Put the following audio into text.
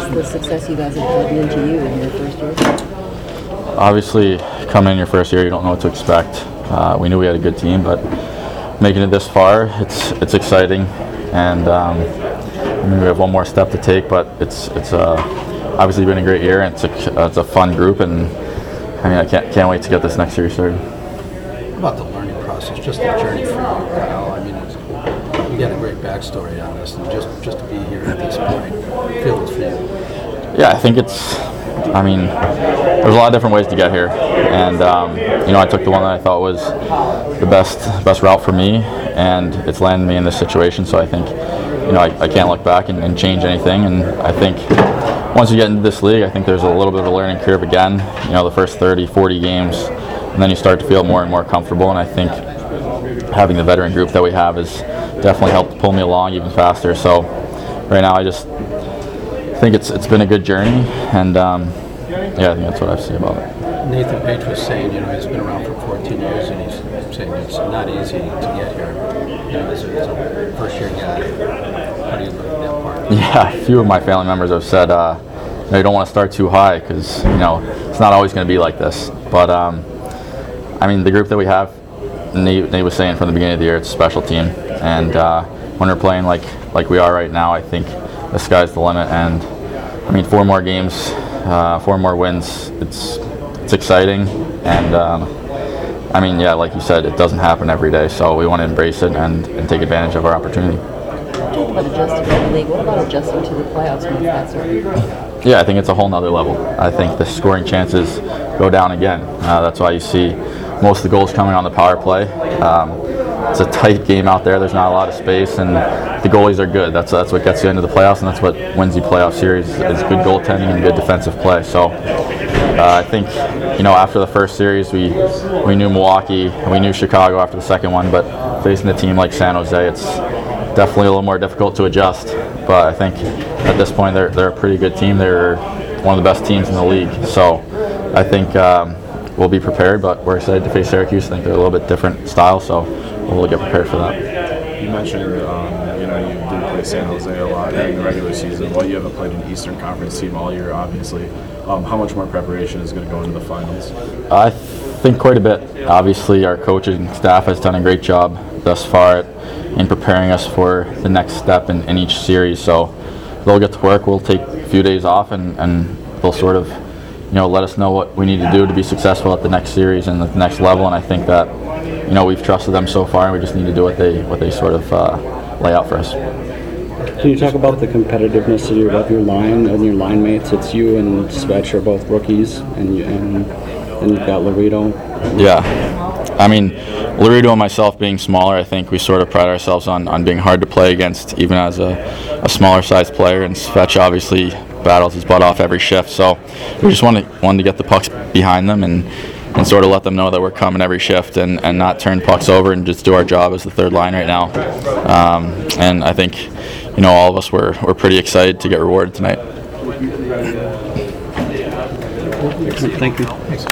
has the success you guys have had meant to you in your first year? Obviously, coming in your first year, you don't know what to expect. Uh, we knew we had a good team, but making it this far, it's it's exciting, and um, I mean, we have one more step to take. But it's it's uh, obviously been a great year, and it's a, it's a fun group, and I mean, I can't can't wait to get this next year started. What about the learning process, just the journey for you, Kyle? I mean, it's, you got a great backstory on this, and just, just to be here at this point, feels for you. Yeah, I think it's. I mean, there's a lot of different ways to get here, and um, you know, I took the one that I thought was the best best route for me, and it's landed me in this situation. So I think, you know, I, I can't look back and, and change anything. And I think once you get into this league, I think there's a little bit of a learning curve again. You know, the first 30, 40 games, and then you start to feel more and more comfortable. And I think having the veteran group that we have has definitely helped pull me along even faster. So right now, I just think it's it's been a good journey, and um, yeah, I think that's what I have to say about it. Nathan Paetsch was saying, you know, he's been around for 14 years, and he's saying it's not easy to get here. You know, as a, first-year guy, how do you look at that part? Yeah, a few of my family members have said uh, you, know, you don't want to start too high because you know it's not always going to be like this. But um, I mean, the group that we have, Nate, Nate was saying from the beginning of the year, it's a special team, and uh, when we're playing like like we are right now, I think the sky's the limit. And I mean, four more games, uh, four more wins. It's it's exciting, and um, I mean, yeah, like you said, it doesn't happen every day. So we want to embrace it and, and take advantage of our opportunity. Talk about adjusting to the league. What about adjusting to the playoffs when it's that Yeah, I think it's a whole nother level. I think the scoring chances go down again. Uh, that's why you see most of the goals coming on the power play. Um, it's a tight game out there. There's not a lot of space, and the goalies are good. That's that's what gets you into the playoffs, and that's what wins you playoff series is good goaltending and good defensive play. So. Uh, I think, you know, after the first series, we we knew Milwaukee, we knew Chicago after the second one, but facing a team like San Jose, it's definitely a little more difficult to adjust. But I think at this point they're, they're a pretty good team. They're one of the best teams in the league. So I think um, we'll be prepared, but we're excited to face Syracuse. I think they're a little bit different style, so we'll get prepared for that. You mentioned, um, you know, you did play San Jose a lot in the regular season. Well, you haven't played an Eastern Conference team all year, obviously. Um, how much more preparation is going to go into the finals? I think quite a bit. Obviously, our coaching staff has done a great job thus far in preparing us for the next step in, in each series. So they'll get to work. We'll take a few days off, and, and they'll sort of, you know, let us know what we need to do to be successful at the next series and the next level. And I think that, you know, we've trusted them so far, and we just need to do what they what they sort of uh, lay out for us. Can you talk about the competitiveness of your, of your line and your line mates? It's you and Svetch are both rookies, and you, and then you've got Lorito. Yeah. I mean, Lorito and myself being smaller, I think we sort of pride ourselves on, on being hard to play against, even as a, a smaller sized player. And Svetch obviously battles his butt off every shift. So we just wanted, wanted to get the pucks behind them and, and sort of let them know that we're coming every shift and, and not turn pucks over and just do our job as the third line right now. Um, and I think, you know, all of us were, were pretty excited to get rewarded tonight. Thank you.